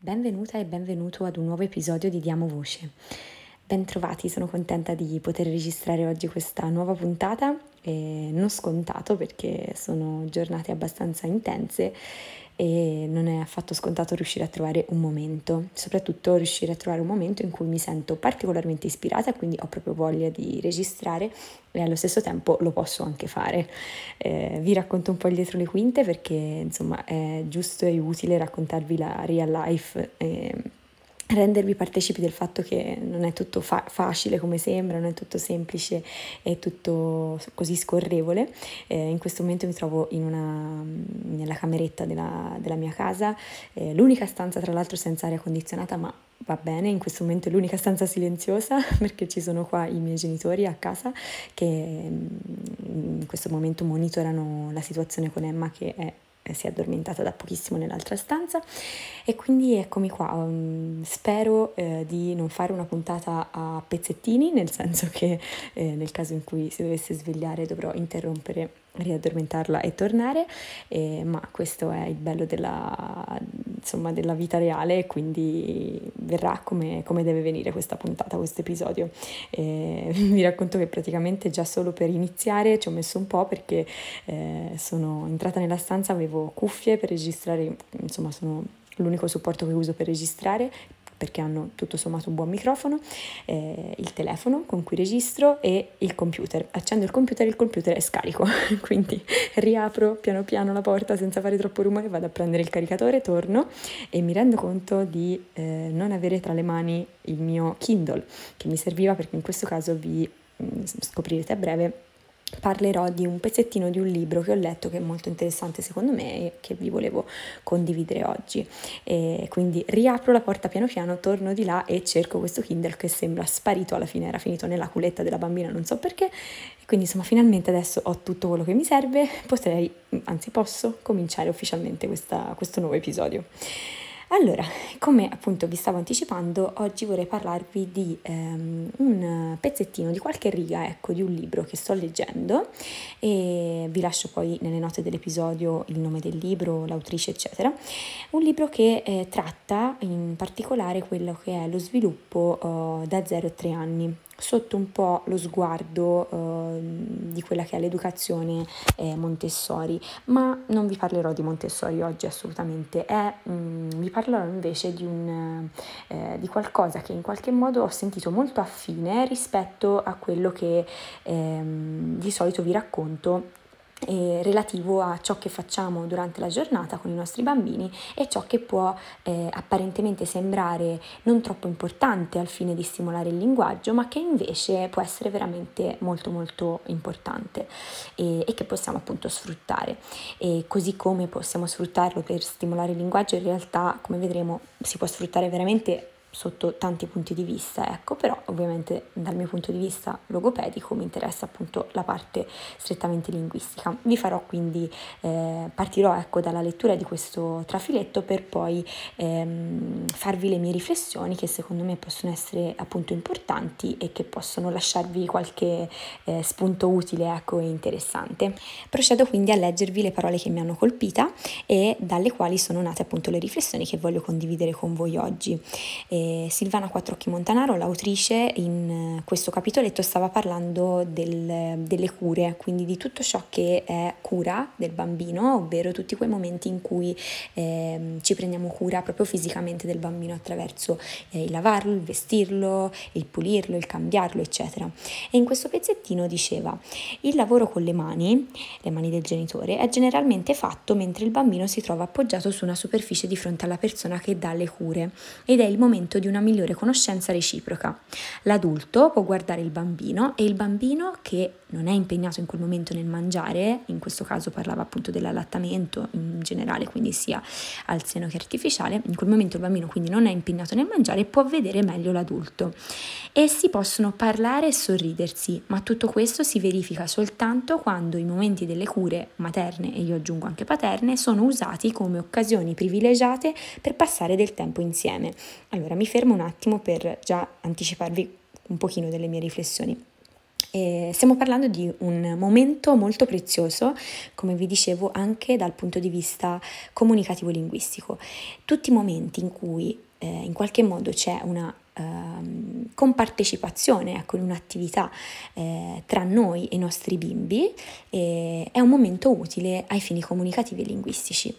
Benvenuta e benvenuto ad un nuovo episodio di Diamo Voce. Bentrovati, sono contenta di poter registrare oggi questa nuova puntata, e non scontato perché sono giornate abbastanza intense e non è affatto scontato riuscire a trovare un momento, soprattutto riuscire a trovare un momento in cui mi sento particolarmente ispirata, quindi ho proprio voglia di registrare e allo stesso tempo lo posso anche fare. Eh, vi racconto un po' dietro le quinte perché insomma è giusto e utile raccontarvi la real life. Eh, rendervi partecipi del fatto che non è tutto fa- facile come sembra, non è tutto semplice e tutto così scorrevole. Eh, in questo momento mi trovo una, nella cameretta della, della mia casa, eh, l'unica stanza tra l'altro senza aria condizionata, ma va bene, in questo momento è l'unica stanza silenziosa perché ci sono qua i miei genitori a casa che mm, in questo momento monitorano la situazione con Emma che è si è addormentata da pochissimo nell'altra stanza. E quindi eccomi qua, um, spero eh, di non fare una puntata a pezzettini, nel senso che eh, nel caso in cui si dovesse svegliare dovrò interrompere riaddormentarla e tornare, eh, ma questo è il bello della, insomma, della vita reale, quindi verrà come, come, deve venire questa puntata, questo episodio. Eh, vi racconto che praticamente già solo per iniziare ci ho messo un po' perché eh, sono entrata nella stanza, avevo cuffie per registrare, insomma sono l'unico supporto che uso per registrare perché hanno tutto sommato un buon microfono, eh, il telefono con cui registro e il computer. Accendo il computer e il computer è scarico, quindi riapro piano piano la porta senza fare troppo rumore, vado a prendere il caricatore, torno e mi rendo conto di eh, non avere tra le mani il mio Kindle che mi serviva perché in questo caso vi mm, scoprirete a breve parlerò di un pezzettino di un libro che ho letto che è molto interessante secondo me e che vi volevo condividere oggi. E quindi riapro la porta piano piano, torno di là e cerco questo Kindle che sembra sparito alla fine, era finito nella culetta della bambina, non so perché. Quindi insomma finalmente adesso ho tutto quello che mi serve, potrei, anzi posso, cominciare ufficialmente questa, questo nuovo episodio. Allora, come appunto vi stavo anticipando, oggi vorrei parlarvi di ehm, un pezzettino di qualche riga, ecco, di un libro che sto leggendo e vi lascio poi nelle note dell'episodio il nome del libro, l'autrice, eccetera. Un libro che eh, tratta in particolare quello che è lo sviluppo oh, da 0 a 3 anni, sotto un po' lo sguardo eh, di quella che è l'educazione eh, Montessori, ma non vi parlerò di Montessori oggi assolutamente, è, mh, mm, vi parlerò invece di, un, eh, di, qualcosa che in qualche modo ho sentito molto affine rispetto a quello che ehm, di solito vi racconto eh, relativo a ciò che facciamo durante la giornata con i nostri bambini e ciò che può eh, apparentemente sembrare non troppo importante al fine di stimolare il linguaggio, ma che invece può essere veramente molto molto importante e, e che possiamo appunto sfruttare. E così come possiamo sfruttarlo per stimolare il linguaggio, in realtà, come vedremo, si può sfruttare veramente sotto tanti punti di vista, ecco, però ovviamente dal mio punto di vista logopedico mi interessa appunto la parte strettamente linguistica. Vi farò quindi, eh, partirò ecco dalla lettura di questo trafiletto per poi ehm, farvi le mie riflessioni che secondo me possono essere appunto importanti e che possono lasciarvi qualche eh, spunto utile ecco e interessante. Procedo quindi a leggervi le parole che mi hanno colpita e dalle quali sono nate appunto le riflessioni che voglio condividere con voi oggi. E Silvana Quattrocchi Montanaro, l'autrice, in eh, questo capitoletto stava parlando del, delle cure, quindi di tutto ciò che è cura del bambino, ovvero tutti quei momenti in cui eh, ci prendiamo cura proprio fisicamente del bambino attraverso eh, il lavarlo, il vestirlo, il pulirlo, il cambiarlo, eccetera. E in questo pezzettino diceva, il lavoro con le mani, le mani del genitore, è generalmente fatto mentre il bambino si trova appoggiato su una superficie di fronte alla persona che dà le cure ed è il momento momento di una migliore conoscenza reciproca. L'adulto può guardare il bambino e il bambino che non è impegnato in quel momento nel mangiare, in questo caso parlava appunto dell'allattamento in generale, quindi sia al seno che artificiale, in quel momento il bambino quindi non è impegnato nel mangiare può vedere meglio l'adulto. Essi possono parlare e sorridersi, ma tutto questo si verifica soltanto quando i momenti delle cure materne e io aggiungo anche paterne sono usati come occasioni privilegiate per passare del tempo insieme. Allora mi fermo un attimo per già anticiparvi un pochino delle mie riflessioni. E stiamo parlando di un momento molto prezioso, come vi dicevo, anche dal punto di vista comunicativo-linguistico. Tutti i momenti in cui eh, in qualche modo c'è una ehm, compartecipazione ecco, in un'attività eh, tra noi e i nostri bimbi eh, è un momento utile ai fini comunicativi e linguistici.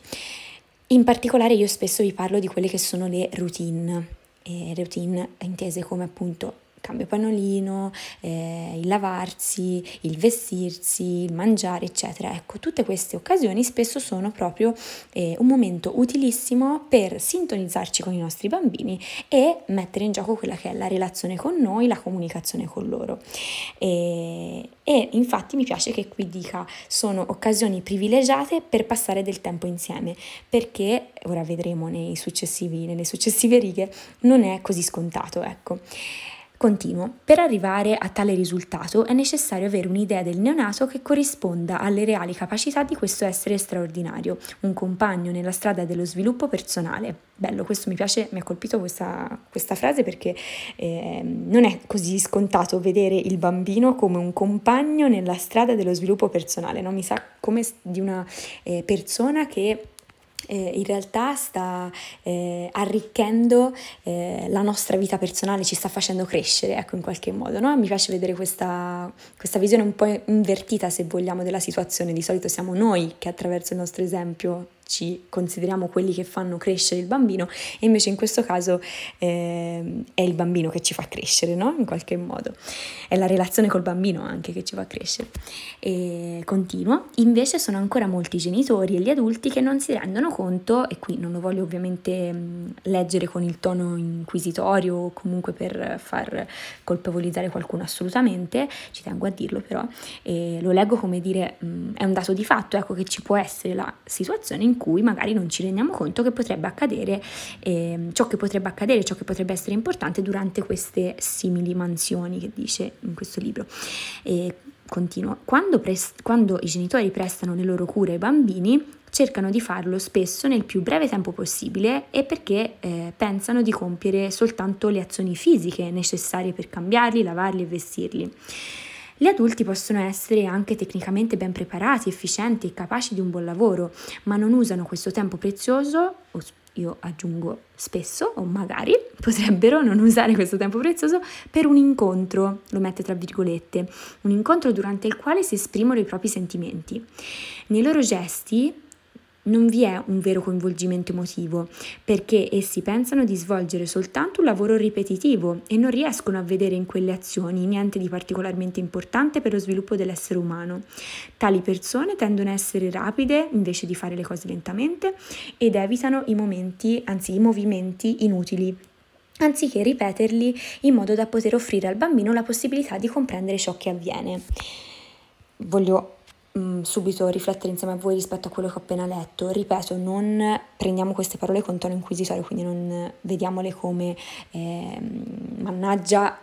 In particolare io spesso vi parlo di quelle che sono le routine, routine intese come appunto cambio pannolino, eh, il lavarsi, il vestirsi, il mangiare, eccetera. Ecco, tutte queste occasioni spesso sono proprio eh, un momento utilissimo per sintonizzarci con i nostri bambini e mettere in gioco quella che è la relazione con noi, la comunicazione con loro. E, e infatti mi piace che qui dica sono occasioni privilegiate per passare del tempo insieme, perché ora vedremo nei successivi, nelle successive righe non è così scontato, ecco. Continuo. Per arrivare a tale risultato è necessario avere un'idea del neonato che corrisponda alle reali capacità di questo essere straordinario, un compagno nella strada dello sviluppo personale. Bello, questo mi piace, mi ha colpito questa, questa frase perché eh, non è così scontato vedere il bambino come un compagno nella strada dello sviluppo personale, no? mi sa come di una eh, persona che eh, in realtà sta eh, arricchendo eh, la nostra vita personale, ci sta facendo crescere, ecco, in qualche modo. No? Mi piace vedere questa, questa visione un po' invertita, se vogliamo, della situazione. Di solito siamo noi che attraverso il nostro esempio ci consideriamo quelli che fanno crescere il bambino e invece in questo caso eh, è il bambino che ci fa crescere, no? In qualche modo. È la relazione col bambino anche che ci fa crescere. E continuo. Invece sono ancora molti genitori e gli adulti che non si rendono conto, e qui non lo voglio ovviamente mh, leggere con il tono inquisitorio o comunque per far colpevolizzare qualcuno assolutamente, ci tengo a dirlo però, e lo leggo come dire mh, è un dato di fatto, ecco che ci può essere la situazione in cui magari non ci rendiamo conto che potrebbe accadere eh, ciò che potrebbe accadere, ciò che potrebbe essere importante durante queste simili mansioni che dice in questo libro. E continuo, quando, pres- quando i genitori prestano le loro cure ai bambini, cercano di farlo spesso nel più breve tempo possibile e perché eh, pensano di compiere soltanto le azioni fisiche necessarie per cambiarli, lavarli e vestirli. Gli adulti possono essere anche tecnicamente ben preparati, efficienti e capaci di un buon lavoro, ma non usano questo tempo prezioso, o io aggiungo spesso, o magari potrebbero non usare questo tempo prezioso per un incontro, lo mette tra virgolette, un incontro durante il quale si esprimono i propri sentimenti. Nei loro gesti non vi è un vero coinvolgimento emotivo, perché essi pensano di svolgere soltanto un lavoro ripetitivo e non riescono a vedere in quelle azioni niente di particolarmente importante per lo sviluppo dell'essere umano. Tali persone tendono a essere rapide invece di fare le cose lentamente ed evitano i momenti, anzi i movimenti inutili anziché ripeterli in modo da poter offrire al bambino la possibilità di comprendere ciò che avviene. Voglio Mm, subito riflettere insieme a voi rispetto a quello che ho appena letto. Ripeto, non prendiamo queste parole con tono inquisitorio, quindi non vediamole come eh, mannaggia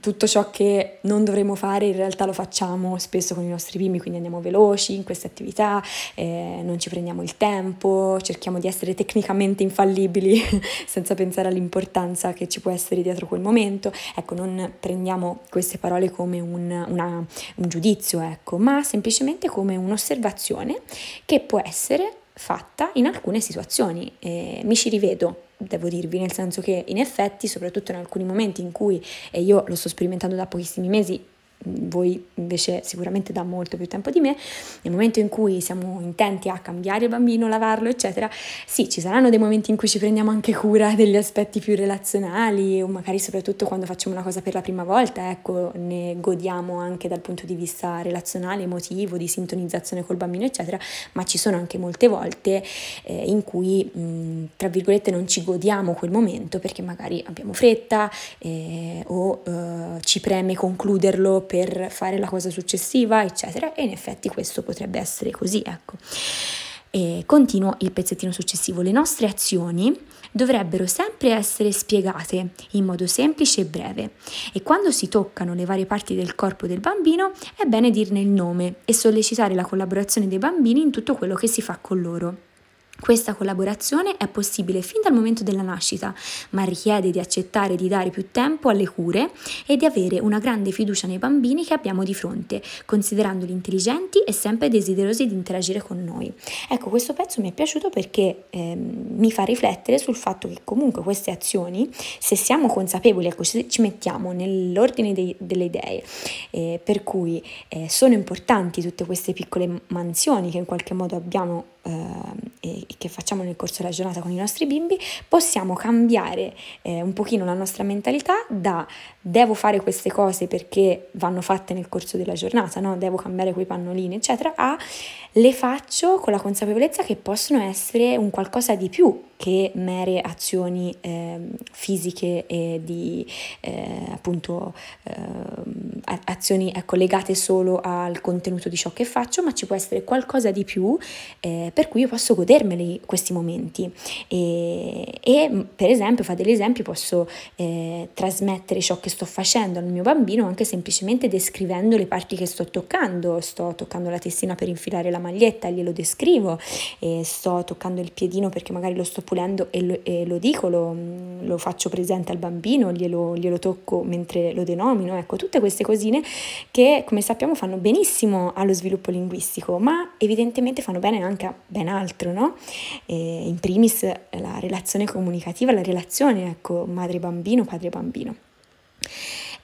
tutto ciò che non dovremmo fare in realtà lo facciamo spesso con i nostri bimbi, quindi andiamo veloci in queste attività, eh, non ci prendiamo il tempo, cerchiamo di essere tecnicamente infallibili senza pensare all'importanza che ci può essere dietro quel momento. Ecco, non prendiamo queste parole come un, una, un giudizio, ecco, ma semplicemente come un'osservazione che può essere fatta in alcune situazioni. Eh, mi ci rivedo devo dirvi, nel senso che in effetti, soprattutto in alcuni momenti in cui, e io lo sto sperimentando da pochissimi mesi, voi invece sicuramente da molto più tempo di me, nel momento in cui siamo intenti a cambiare il bambino, lavarlo, eccetera, sì, ci saranno dei momenti in cui ci prendiamo anche cura degli aspetti più relazionali o magari soprattutto quando facciamo una cosa per la prima volta, ecco, ne godiamo anche dal punto di vista relazionale, emotivo, di sintonizzazione col bambino, eccetera, ma ci sono anche molte volte eh, in cui, mh, tra virgolette, non ci godiamo quel momento perché magari abbiamo fretta eh, o eh, ci preme concluderlo per fare la cosa successiva, eccetera. E in effetti questo potrebbe essere così, ecco. E continuo il pezzettino successivo. Le nostre azioni dovrebbero sempre essere spiegate in modo semplice e breve e quando si toccano le varie parti del corpo del bambino è bene dirne il nome e sollecitare la collaborazione dei bambini in tutto quello che si fa con loro. Questa collaborazione è possibile fin dal momento della nascita, ma richiede di accettare di dare più tempo alle cure e di avere una grande fiducia nei bambini che abbiamo di fronte, considerandoli intelligenti e sempre desiderosi di interagire con noi. Ecco, questo pezzo mi è piaciuto perché eh, mi fa riflettere sul fatto che comunque queste azioni, se siamo consapevoli, ecco, se ci mettiamo nell'ordine dei, delle idee, eh, per cui eh, sono importanti tutte queste piccole mansioni che in qualche modo abbiamo eh, e che facciamo nel corso della giornata con i nostri bimbi, possiamo cambiare eh, un pochino la nostra mentalità da devo fare queste cose perché vanno fatte nel corso della giornata, no? devo cambiare quei pannolini, eccetera, a le faccio con la consapevolezza che possono essere un qualcosa di più che mere azioni eh, fisiche e di eh, appunto eh, azioni ecco, legate solo al contenuto di ciò che faccio, ma ci può essere qualcosa di più eh, per cui io posso godermeli questi momenti. E, e per esempio, fa degli esempi, posso eh, trasmettere ciò che sto facendo al mio bambino anche semplicemente descrivendo le parti che sto toccando, sto toccando la testina per infilare la maglietta, glielo descrivo, sto toccando il piedino perché magari lo sto pulendo e lo, e lo dico, lo, lo, faccio presente al bambino, glielo, glielo tocco mentre lo denomino, ecco, tutte queste cosine che come sappiamo fanno benissimo allo sviluppo linguistico, ma evidentemente fanno bene anche a ben altro, no? E in primis la relazione comunicativa, la relazione, ecco, madre-bambino, padre-bambino.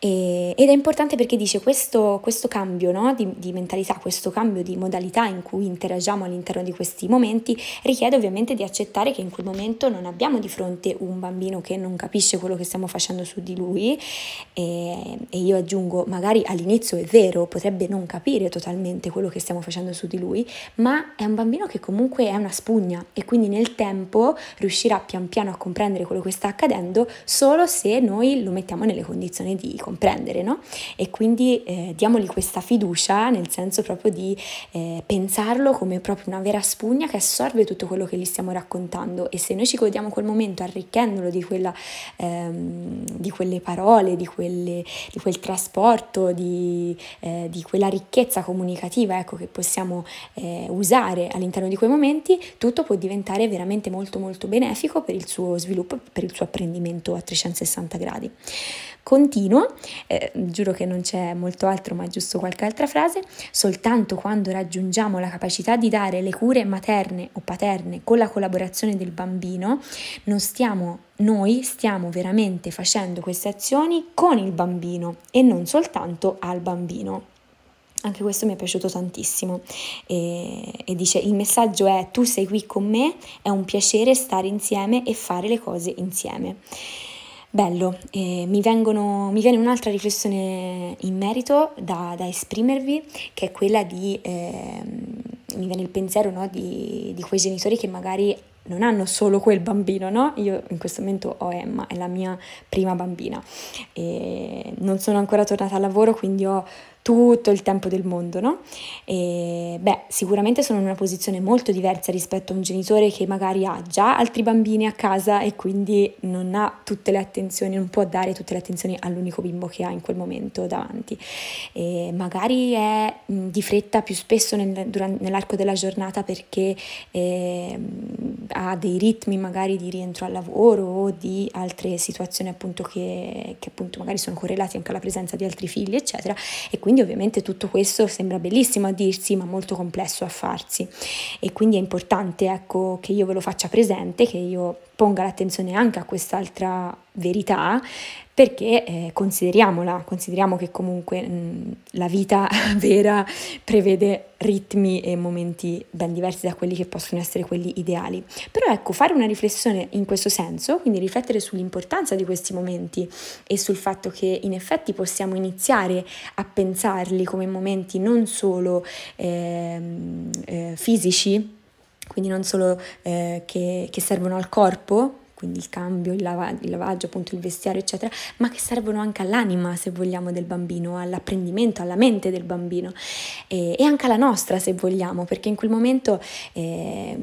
E, ed è importante perché dice questo, questo cambio no, di, di, mentalità, questo cambio di modalità in cui interagiamo all'interno di questi momenti richiede ovviamente di accettare che in quel momento non abbiamo di fronte un bambino che non capisce quello che stiamo facendo su di lui. E, e io aggiungo magari all'inizio è vero, potrebbe non capire totalmente quello che stiamo facendo su di lui, ma è un bambino che comunque è una spugna e quindi nel tempo riuscirà pian piano a comprendere quello che sta accadendo solo se noi lo mettiamo nelle condizioni di comprendere comprendere, no? E quindi eh, diamogli questa fiducia nel senso proprio di eh, pensarlo come proprio una vera spugna che assorbe tutto quello che gli stiamo raccontando e se noi ci godiamo quel momento arricchendolo di, quella, ehm, di quelle parole, di, quelle, di quel trasporto, di, eh, di, quella ricchezza comunicativa ecco, che possiamo eh, usare all'interno di quei momenti, tutto può diventare veramente molto molto benefico per il suo sviluppo, per il suo apprendimento a 360 gradi. Continuo, eh, giuro che non c'è molto altro, ma giusto qualche altra frase, soltanto quando raggiungiamo la capacità di dare le cure materne o paterne con la collaborazione del bambino, non stiamo noi stiamo veramente facendo queste azioni con il bambino e non soltanto al bambino. Anche questo mi è piaciuto tantissimo e, e, dice il messaggio è tu sei qui con me, è un piacere stare insieme e fare le cose insieme. Bello, eh, mi, vengono, mi, viene un'altra riflessione in merito da, da esprimervi, che è quella di, eh, mi viene il pensiero no, di, di, quei genitori che magari non hanno solo quel bambino, no? Io in questo momento ho Emma, è la mia prima bambina e non sono ancora tornata al lavoro, quindi ho tutto il tempo del mondo, no? E, beh, sicuramente sono in una posizione molto diversa rispetto a un genitore che magari ha già altri bambini a casa e quindi non ha tutte le attenzioni, non può dare tutte le attenzioni all'unico bimbo che ha in quel momento davanti. E magari è di fretta più spesso nel, durante, nell'arco della giornata perché eh, ha dei ritmi magari di rientro al lavoro o di altre situazioni appunto che, che appunto magari sono correlati anche alla presenza di altri figli, eccetera, e quindi quindi ovviamente tutto questo sembra bellissimo a dirsi, ma molto complesso a farsi. E quindi è importante ecco, che io ve lo faccia presente, che io ponga l'attenzione anche a quest'altra verità perché eh, consideriamola, consideriamo che comunque mh, la vita vera prevede ritmi e momenti ben diversi da quelli che possono essere quelli ideali. Però ecco, fare una riflessione in questo senso, quindi riflettere sull'importanza di questi momenti e sul fatto che in effetti possiamo iniziare a pensarli come momenti non solo eh, eh, fisici, quindi non solo eh, che, che servono al corpo, quindi il cambio, il, lava- il, lavaggio, appunto il vestiario, eccetera, ma che servono anche all'anima, se vogliamo, del bambino, all'apprendimento, alla mente del bambino e, e anche alla nostra, se vogliamo, perché in quel momento eh,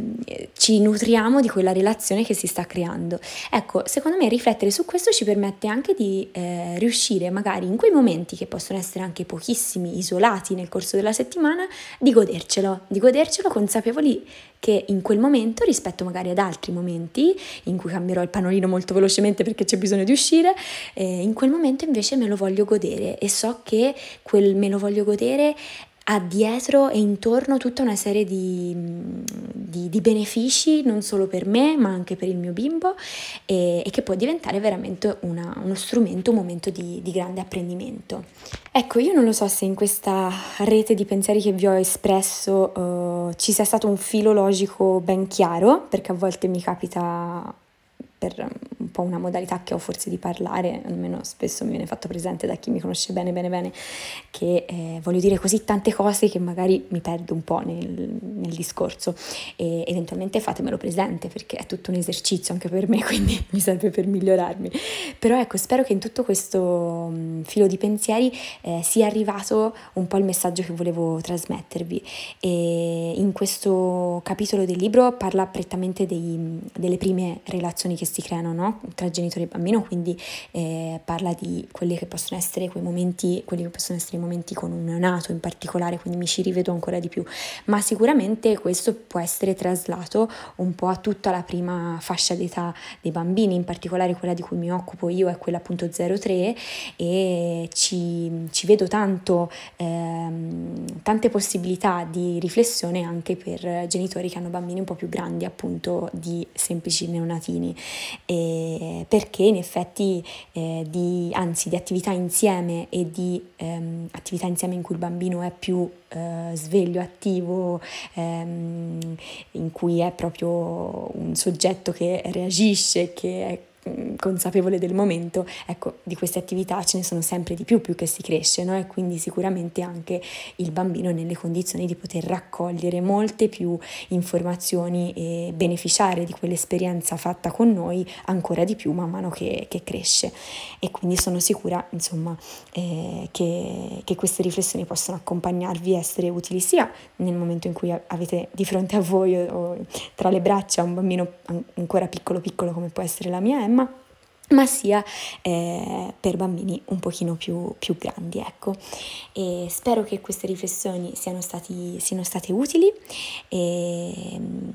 ci nutriamo di quella relazione che si sta creando. Ecco, secondo me riflettere su questo ci permette anche di eh, riuscire magari in quei momenti che possono essere anche pochissimi, isolati nel corso della settimana, di godercelo, di godercelo consapevoli che in quel momento, rispetto magari ad altri momenti in cui cambierò il panolino molto velocemente perché c'è bisogno di uscire, eh, in quel momento invece me lo voglio godere e so che quel me lo voglio godere ha dietro e intorno tutta una serie di, di, benefici, non solo per me, ma anche per il mio bimbo, e, e che può diventare veramente una, uno strumento, un momento di, di, grande apprendimento. Ecco, io non lo so se in questa rete di pensieri che vi ho espresso uh, ci sia stato un filo logico ben chiaro, perché a volte mi capita per un po' una modalità che ho forse di parlare, almeno spesso mi viene fatto presente da chi mi conosce bene bene bene, che eh, voglio dire così tante cose che magari mi perdo un po' nel, nel, discorso e eventualmente fatemelo presente perché è tutto un esercizio anche per me, quindi mi serve per migliorarmi. Però ecco, spero che in tutto questo filo di pensieri eh, sia arrivato un po' il messaggio che volevo trasmettervi e in questo capitolo del libro parla prettamente dei, delle prime relazioni che si creano no? tra genitori e bambino, quindi eh, parla di quelli che possono essere quei momenti, quelli che possono essere i momenti con un neonato in particolare, quindi mi ci rivedo ancora di più, ma sicuramente questo può essere traslato un po' a tutta la prima fascia d'età dei bambini, in particolare quella di cui mi occupo io è quella appunto 0-3 e ci, ci vedo tanto, ehm, tante possibilità di riflessione anche per genitori che hanno bambini un po' più grandi appunto di semplici neonatini eh, perché in effetti eh, di, anzi di attività insieme e di ehm, attività insieme in cui il bambino è più eh, sveglio, attivo, ehm, in cui è proprio un soggetto che reagisce, che è consapevole del momento, ecco, di queste attività ce ne sono sempre di più più che si cresce, no? E quindi sicuramente anche il bambino è nelle condizioni di poter raccogliere molte più informazioni e beneficiare di quell'esperienza fatta con noi ancora di più man mano che, che cresce. E quindi sono sicura, insomma, eh, che, che queste riflessioni possono accompagnarvi e essere utili sia nel momento in cui avete di fronte a voi o tra le braccia un bambino ancora piccolo piccolo come può essere la mia Emma, ma sia eh, per bambini un pochino più, più grandi. Ecco. E spero che queste riflessioni siano, stati, siano state utili e mm,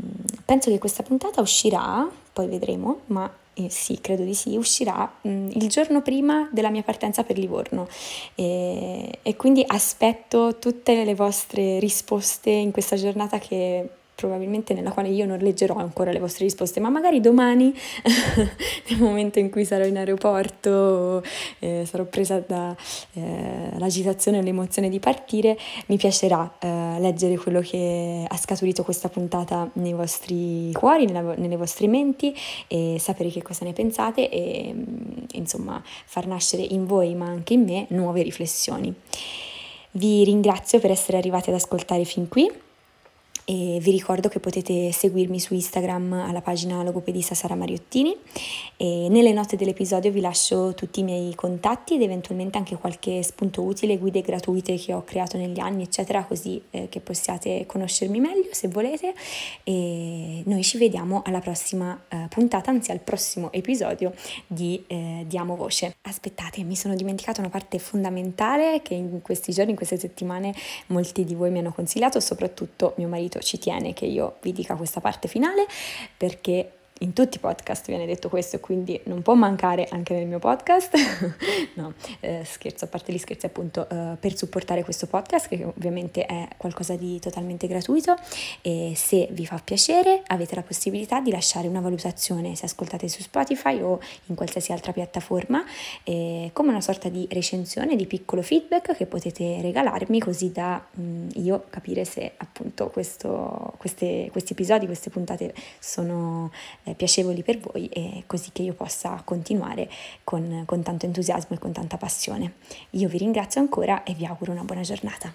penso che questa puntata uscirà, poi vedremo, ma eh, sì, credo di sì, uscirà mh, mm, il giorno prima della mia partenza per Livorno e, e quindi aspetto tutte le vostre risposte in questa giornata che probabilmente nella quale io non leggerò ancora le vostre risposte, ma magari domani, nel momento in cui sarò in aeroporto, eh, sarò presa dall'agitazione eh, e l'emozione di partire, mi piacerà eh, leggere quello che ha scaturito questa puntata nei vostri cuori, nella, nelle vostre menti e sapere che cosa ne pensate e mm, insomma far nascere in voi ma anche in me nuove riflessioni. Vi ringrazio per essere arrivati ad ascoltare fin qui e vi ricordo che potete seguirmi su Instagram alla pagina logopedista Sara Mariottini e nelle note dell'episodio vi lascio tutti i miei contatti ed eventualmente anche qualche spunto utile, guide gratuite che ho creato negli anni eccetera così eh, che possiate conoscermi meglio se volete e noi ci vediamo alla prossima eh, puntata, anzi al prossimo episodio di eh, Diamo Voce. Aspettate, mi sono dimenticata una parte fondamentale che in questi giorni, in queste settimane molti di voi mi hanno consigliato, soprattutto mio marito ci tiene che io vi dica questa parte finale perché in tutti i podcast viene detto questo quindi non può mancare anche nel mio podcast. no, eh, scherzo, a parte gli scherzi appunto eh, per supportare questo podcast che ovviamente è qualcosa di totalmente gratuito e se vi fa piacere avete la possibilità di lasciare una valutazione se ascoltate su Spotify o in qualsiasi altra piattaforma eh, come una sorta di recensione, di piccolo feedback che potete regalarmi così da mh, mm, io capire se appunto questo, queste, questi episodi, queste puntate sono eh, piacevoli per voi e così che io possa continuare con, con tanto entusiasmo e con tanta passione. Io vi ringrazio ancora e vi auguro una buona giornata.